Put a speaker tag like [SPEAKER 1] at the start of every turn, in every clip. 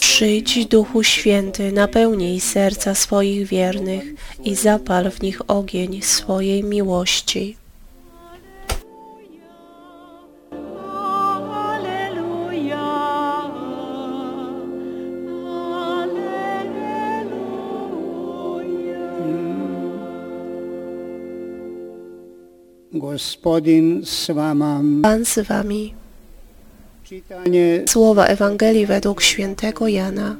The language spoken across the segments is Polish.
[SPEAKER 1] Przyjdź Duchu Święty, napełnij serca swoich wiernych i zapal w nich ogień swojej miłości.
[SPEAKER 2] Gospodin vama.
[SPEAKER 1] Pan z wami. Słowa Ewangelii według świętego Jana.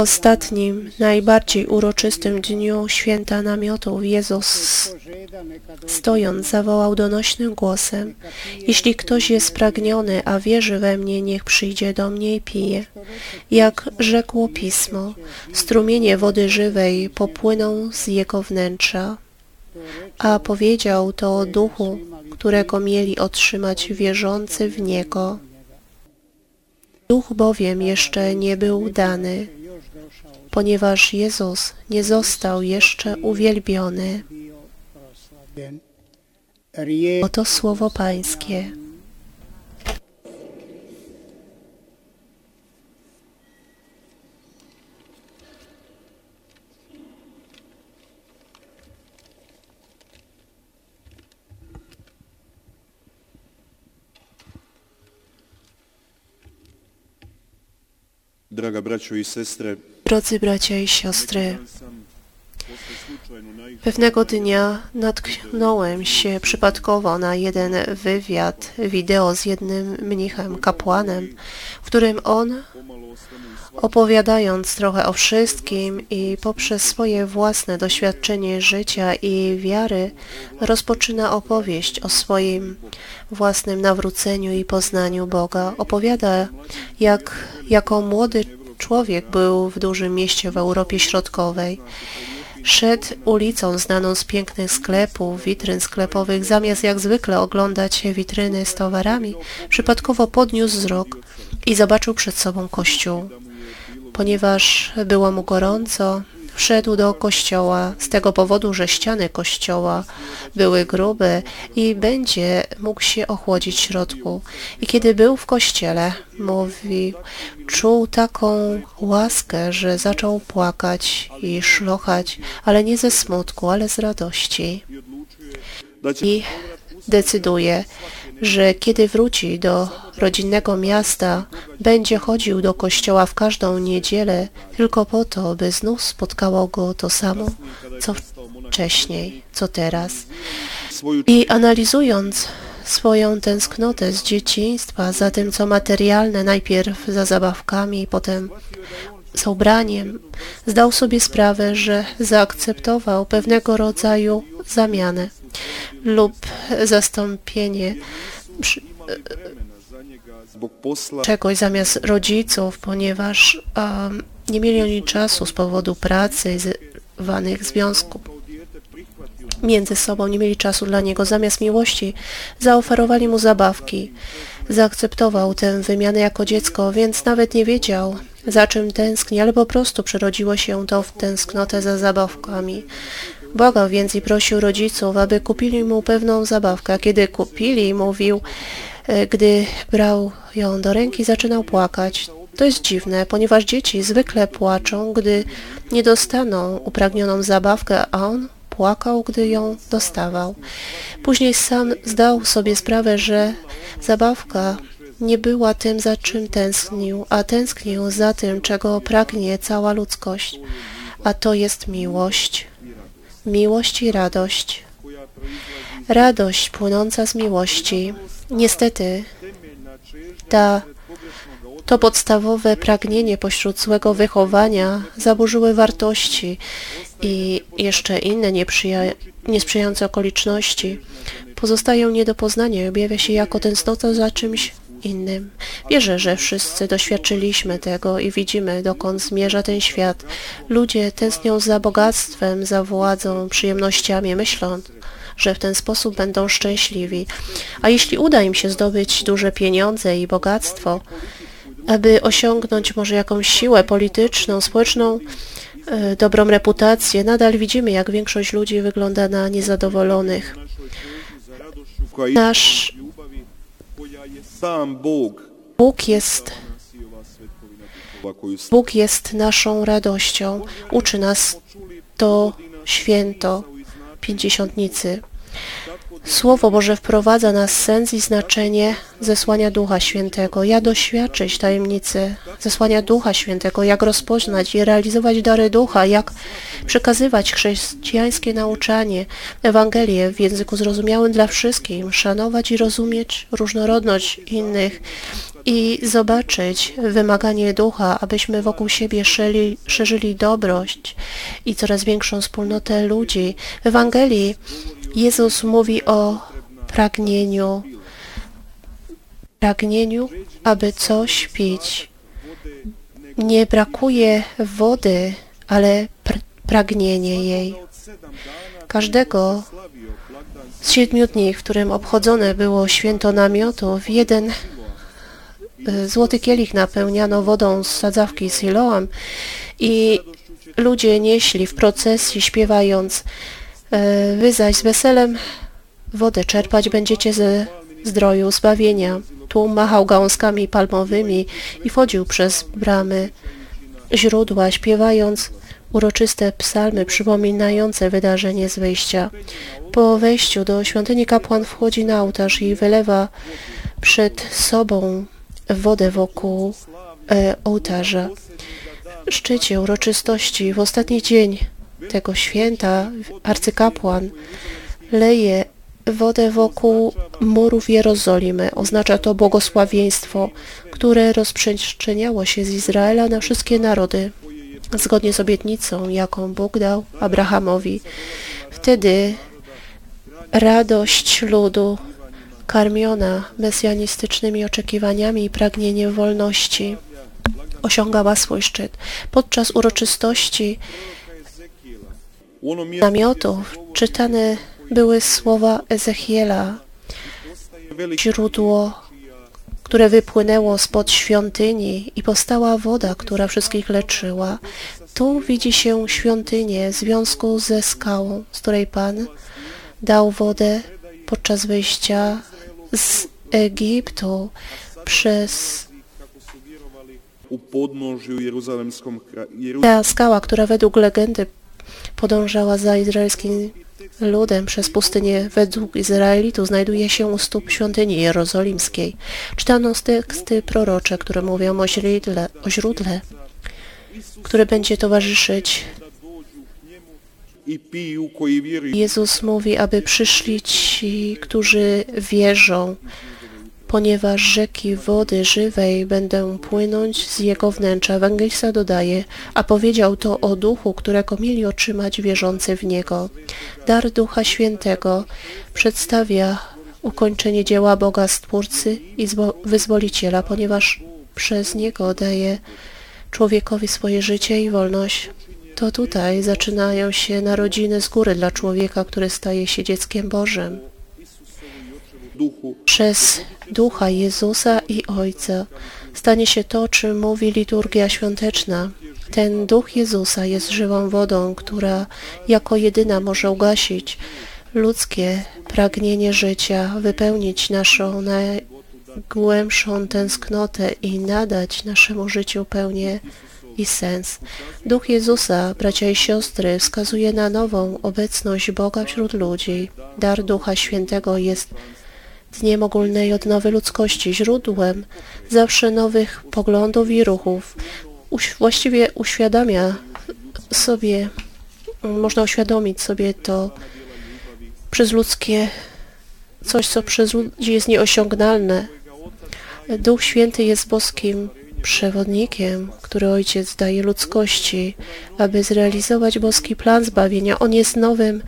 [SPEAKER 1] ostatnim, najbardziej uroczystym dniu święta namiotów Jezus stojąc zawołał donośnym głosem Jeśli ktoś jest spragniony, a wierzy we mnie, niech przyjdzie do mnie i pije. Jak rzekło Pismo, strumienie wody żywej popłyną z jego wnętrza. A powiedział to o duchu, którego mieli otrzymać wierzący w Niego. Duch bowiem jeszcze nie był dany, ponieważ Jezus nie został jeszcze uwielbiony. Oto słowo Pańskie.
[SPEAKER 3] Braćo i sestre,
[SPEAKER 1] Drodzy bracia i siostry, pewnego dnia natknąłem się przypadkowo na jeden wywiad wideo z jednym mnichem, kapłanem, w którym on,
[SPEAKER 3] pomalo o svemu i svačemu
[SPEAKER 1] opowiadając trochę o wszystkim i poprzez swoje własne doświadczenie życia i wiary, rozpoczyna opowieść o swoim własnym nawróceniu i poznaniu Boga. Opowiada, jak jako młody człowiek był w dużym mieście w Europie Środkowej. Szedł ulicą znaną z pięknych sklepów, witryn sklepowych, zamiast jak zwykle oglądać witryny z towarami, przypadkowo podniósł wzrok i zobaczył przed sobą kościół. Ponieważ było mu gorąco, wszedł do kościoła z tego powodu, że ściany kościoła były grube i będzie mógł się ochłodzić w środku. I kiedy był w kościele, mówi, czuł taką łaskę, że zaczął płakać i szlochać, ale nie ze smutku, ale z radości. I decyduje, że kiedy wróci do rodzinnego miasta, będzie chodził do kościoła w każdą niedzielę tylko po to, by znów spotkało go to samo, co wcześniej, co teraz. I analizując swoją tęsknotę z dzieciństwa za tym, co materialne, najpierw za zabawkami, potem za ubraniem, zdał sobie sprawę, że zaakceptował pewnego rodzaju zamianę lub zastąpienie czegoś zamiast rodziców, ponieważ um, nie mieli oni czasu z powodu pracy zwanych związków między sobą, nie mieli czasu dla niego. Zamiast miłości zaoferowali mu zabawki. Zaakceptował tę wymianę jako dziecko, więc nawet nie wiedział, za czym tęskni, ale po prostu przerodziło się to w tęsknotę za zabawkami. Błagał więc i prosił rodziców, aby kupili mu pewną zabawkę. Kiedy kupili, mówił, e, gdy brał ją do ręki, zaczynał płakać. To jest dziwne, ponieważ dzieci zwykle płaczą, gdy nie dostaną upragnioną zabawkę, a on płakał, gdy ją dostawał. Później sam zdał sobie sprawę, że zabawka nie była tym, za czym tęsknił, a tęsknił za tym, czego pragnie cała ludzkość, a to jest miłość. Miłość i radość. Radość płynąca z miłości. Niestety, ta, to podstawowe pragnienie pośród złego wychowania zaburzyły wartości i jeszcze inne niesprzyjające okoliczności pozostają nie do poznania i objawia się jako tęsknota za czymś innym. Wierzę, że wszyscy doświadczyliśmy tego i widzimy, dokąd zmierza ten świat. Ludzie tęsknią za bogactwem, za władzą, przyjemnościami, myśląc, że w ten sposób będą szczęśliwi. A jeśli uda im się zdobyć duże pieniądze i bogactwo, aby osiągnąć może jakąś siłę polityczną, społeczną, e, dobrą reputację, nadal widzimy, jak większość ludzi wygląda na niezadowolonych. Nasz
[SPEAKER 3] sam Bog.
[SPEAKER 1] Bóg jest, Bóg jest naszą radością. Uczy nas to święto Pięćdziesiątnicy. Słowo Boże wprowadza nas sens i znaczenie zesłania Ducha Świętego. Jak doświadczyć tajemnicy zesłania Ducha Świętego, jak rozpoznać i realizować dary Ducha, jak przekazywać chrześcijańskie nauczanie, Ewangelię w języku zrozumiałym dla wszystkich, szanować i rozumieć różnorodność innych i zobaczyć wymaganie Ducha, abyśmy wokół siebie szerzyli dobrość i coraz większą wspólnotę ludzi. W Ewangelii Jezus mówi o pragnieniu, pragnieniu, aby coś pić. Nie brakuje wody, ale pr pragnienie jej. Każdego z siedmiu dni, w którym obchodzone było święto namiotów, jeden y, złoty kielich napełniano wodą z sadzawki Siloam i ludzie nieśli w procesji śpiewając Wy zaś z weselem wodę czerpać będziecie ze zdroju zbawienia. Tłum machał gałązkami palmowymi i wchodził przez bramy źródła, śpiewając uroczyste psalmy przypominające wydarzenie z wyjścia. Po wejściu do świątyni kapłan wchodzi na ołtarz i wylewa przed sobą wodę wokół e, ołtarza. W szczycie uroczystości w ostatni dzień tego święta arcykapłan leje wodę wokół murów Jerozolimy. Oznacza to błogosławieństwo, które rozprzestrzeniało się z Izraela na wszystkie narody, zgodnie z obietnicą, jaką Bóg dał Abrahamowi. Wtedy radość ludu, karmiona mesjanistycznymi oczekiwaniami i pragnieniem wolności, osiągała swój szczyt. Podczas uroczystości namiotów czytane były słowa Ezechiela, źródło, które wypłynęło spod świątyni i powstała woda, która wszystkich leczyła. Tu widzi się świątynię w związku ze skałą, z której Pan dał wodę podczas wyjścia z Egiptu przez ta skała, która według legendy podążała za izraelskim ludem przez pustynię według Izraelitów, znajduje się u stóp świątyni jerozolimskiej. Czytano z teksty prorocze, które mówią o źródle, o źródle które będzie towarzyszyć. Jezus mówi, aby przyszli ci, którzy wierzą, ponieważ rzeki wody żywej będą płynąć z jego wnętrza. Ewangelista dodaje, a powiedział to o duchu, którego mieli otrzymać wierzący w niego. Dar Ducha Świętego przedstawia ukończenie dzieła Boga Stwórcy i zwo- Wyzwoliciela, ponieważ przez niego daje człowiekowi swoje życie i wolność. To tutaj zaczynają się narodziny z góry dla człowieka, który staje się dzieckiem Bożym przez Ducha Jezusa i Ojca stanie się to, czym mówi liturgia świąteczna. Ten Duch Jezusa jest żywą wodą, która jako jedyna może ugasić ludzkie pragnienie życia, wypełnić naszą najgłębszą tęsknotę i nadać naszemu życiu pełnię i sens. Duch Jezusa, bracia i siostry, wskazuje na nową obecność Boga wśród ludzi. Dar Ducha Świętego jest dniem ogólnej odnowy ludzkości, źródłem zawsze nowych poglądów i ruchów. Uś, właściwie uświadamia sobie, można uświadomić sobie to przez ludzkie, coś, co przez ludzi jest nieosiągnalne. Duch Święty jest boskim przewodnikiem, który Ojciec daje ludzkości, aby zrealizować boski plan zbawienia. On jest nowym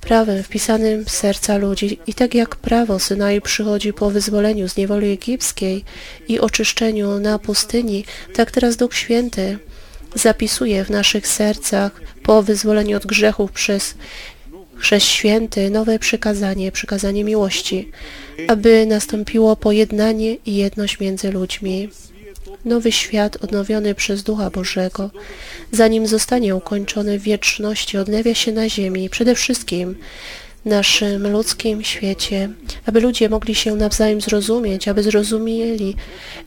[SPEAKER 1] prawem wpisanym w serca ludzi i tak jak prawo Synai przychodzi po wyzwoleniu z niewoli egipskiej i oczyszczeniu na pustyni, tak teraz Duch Święty zapisuje w naszych sercach po wyzwoleniu od grzechów przez Chrzest Święty nowe przykazanie, przykazanie miłości, aby nastąpiło pojednanie i jedność między ludźmi. Nowy świat odnowiony przez Ducha Bożego, zanim zostanie ukończony w wieczności, odnawia się na ziemi. Przede wszystkim naszym ludzkim świecie, aby ludzie mogli się nawzajem zrozumieć, aby zrozumieli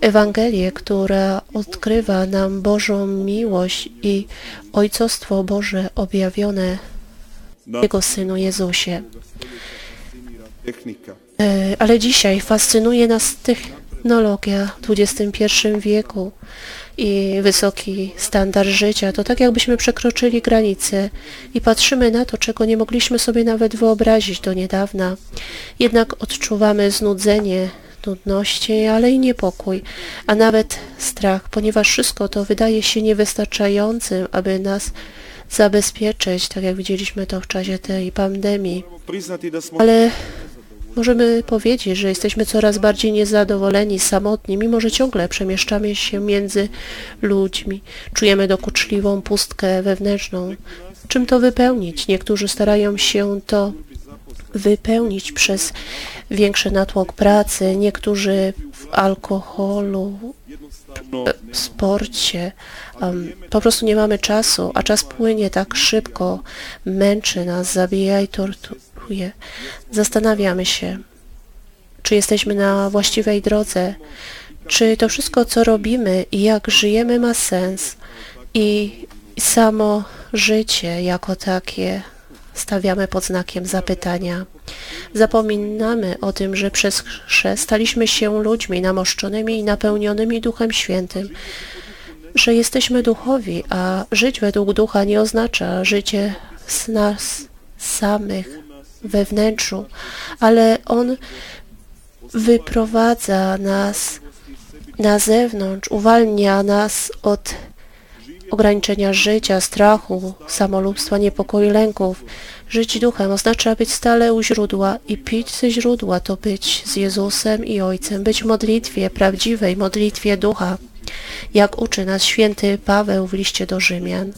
[SPEAKER 1] Ewangelię, która odkrywa nam Bożą miłość i Ojcostwo Boże objawione w Jego Synu Jezusie. E, Ale dzisiaj fascynuje nas technologia w XXI wieku i wysoki standard życia. To tak jakbyśmy przekroczyli granice i patrzymy na to, czego nie mogliśmy sobie nawet wyobrazić do niedawna. Jednak odczuwamy znudzenie, nudności, ale i niepokój, a nawet strach, ponieważ wszystko to wydaje się niewystarczającym, aby nas zabezpieczyć, tak jak widzieliśmy to w czasie tej pandemii. Ale możemy powiedzieć, że jesteśmy coraz bardziej niezadowoleni, samotni, mimo że ciągle przemieszczamy się między ludźmi. Czujemy dokuczliwą pustkę wewnętrzną. Czym to wypełnić? Niektórzy starają się to wypełnić przez większy natłok pracy, niektórzy w alkoholu, w sporcie. Um, po prostu nie mamy czasu, a czas płynie tak szybko, męczy nas, zabija i torturuje. Zastanawiamy się, czy jesteśmy na właściwej drodze, czy to wszystko, co robimy i jak żyjemy, ma sens. I samo życie jako takie stawiamy pod znakiem zapytania. Zapominamy o tym, że przez chrzest staliśmy się ludźmi namoszczonymi i napełnionymi Duchem Świętym, że jesteśmy duchowi, a żyć według ducha nie oznacza życie z nas samych we wnętrzu, ale On wyprowadza nas na zewnątrz, uwalnia nas od ograniczenia życia, strachu, samolubstwa, niepokoju, lęków. Żyć duchem oznacza być stale u źródła i pić ze źródła to być z Jezusem i Ojcem, być w modlitwie, prawdziwej modlitwie ducha, jak uczy nas święty Paweł w liście do Rzymian.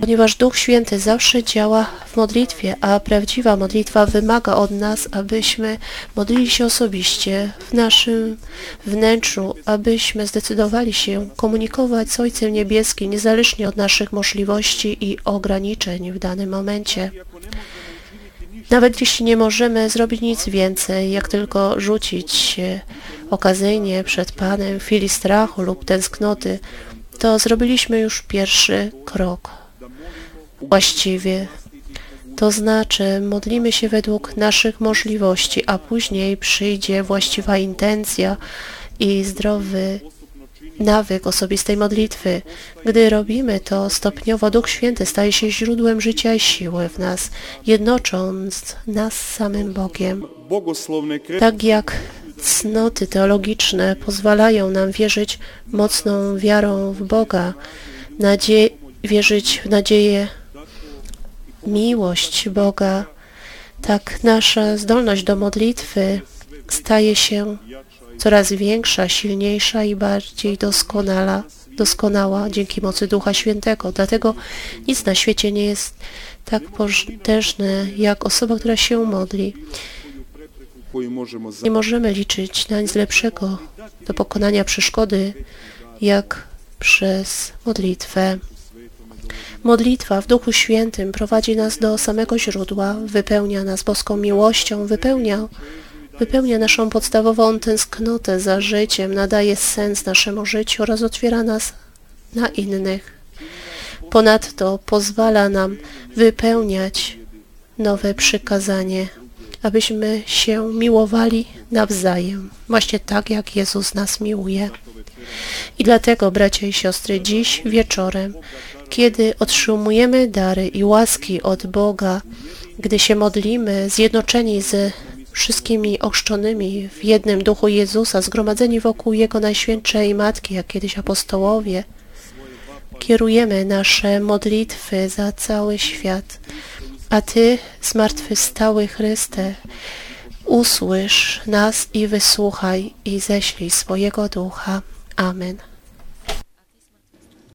[SPEAKER 1] Ponieważ Duch Święty zawsze działa w modlitwie, a prawdziwa modlitwa wymaga od nas, abyśmy modlili się osobiście w naszym wnętrzu, abyśmy zdecydowali się komunikować z Ojcem Niebieskim niezależnie od naszych możliwości i ograniczeń w danym momencie. Nawet jeśli nie możemy zrobić nic więcej, jak tylko rzucić się okazyjnie przed Panem w chwili strachu lub tęsknoty, to zrobiliśmy już pierwszy krok. Właściwie, to znaczy modlimy się według naszych możliwości, a później przyjdzie właściwa intencja i zdrowy nawyk osobistej modlitwy. Gdy robimy to, stopniowo Duch Święty staje się źródłem życia i siły w nas, jednocząc nas z samym Bogiem. Tak jak cnoty teologiczne pozwalają nam wierzyć mocną wiarą w Boga, nadzie- wierzyć w nadzieję, miłość Boga, tak nasza zdolność do modlitwy staje się coraz większa, silniejsza i bardziej doskonała, doskonała dzięki mocy Ducha Świętego. Dlatego nic na świecie nie jest tak potężne jak osoba, która się modli. Nie możemy liczyć na nic lepszego do pokonania przeszkody, jak przez modlitwę. Modlitwa w Duchu Świętym prowadzi nas do samego źródła, wypełnia nas boską miłością, wypełnia, wypełnia naszą podstawową tęsknotę za życiem, nadaje sens naszemu życiu oraz otwiera nas na innych. Ponadto pozwala nam wypełniać nowe przykazanie, abyśmy się miłowali nawzajem, właśnie tak jak Jezus nas miłuje. I dlatego, bracia i siostry, dziś wieczorem, kiedy otrzymujemy dary i łaski od Boga, gdy się modlimy, zjednoczeni ze wszystkimi ochrzczonymi w jednym duchu Jezusa, zgromadzeni wokół Jego Najświętszej Matki, jak kiedyś apostołowie, kierujemy nasze modlitwy za cały świat. A Ty, zmartwychwstały Chryste, usłysz nas i wysłuchaj i ześlij swojego ducha. Amen.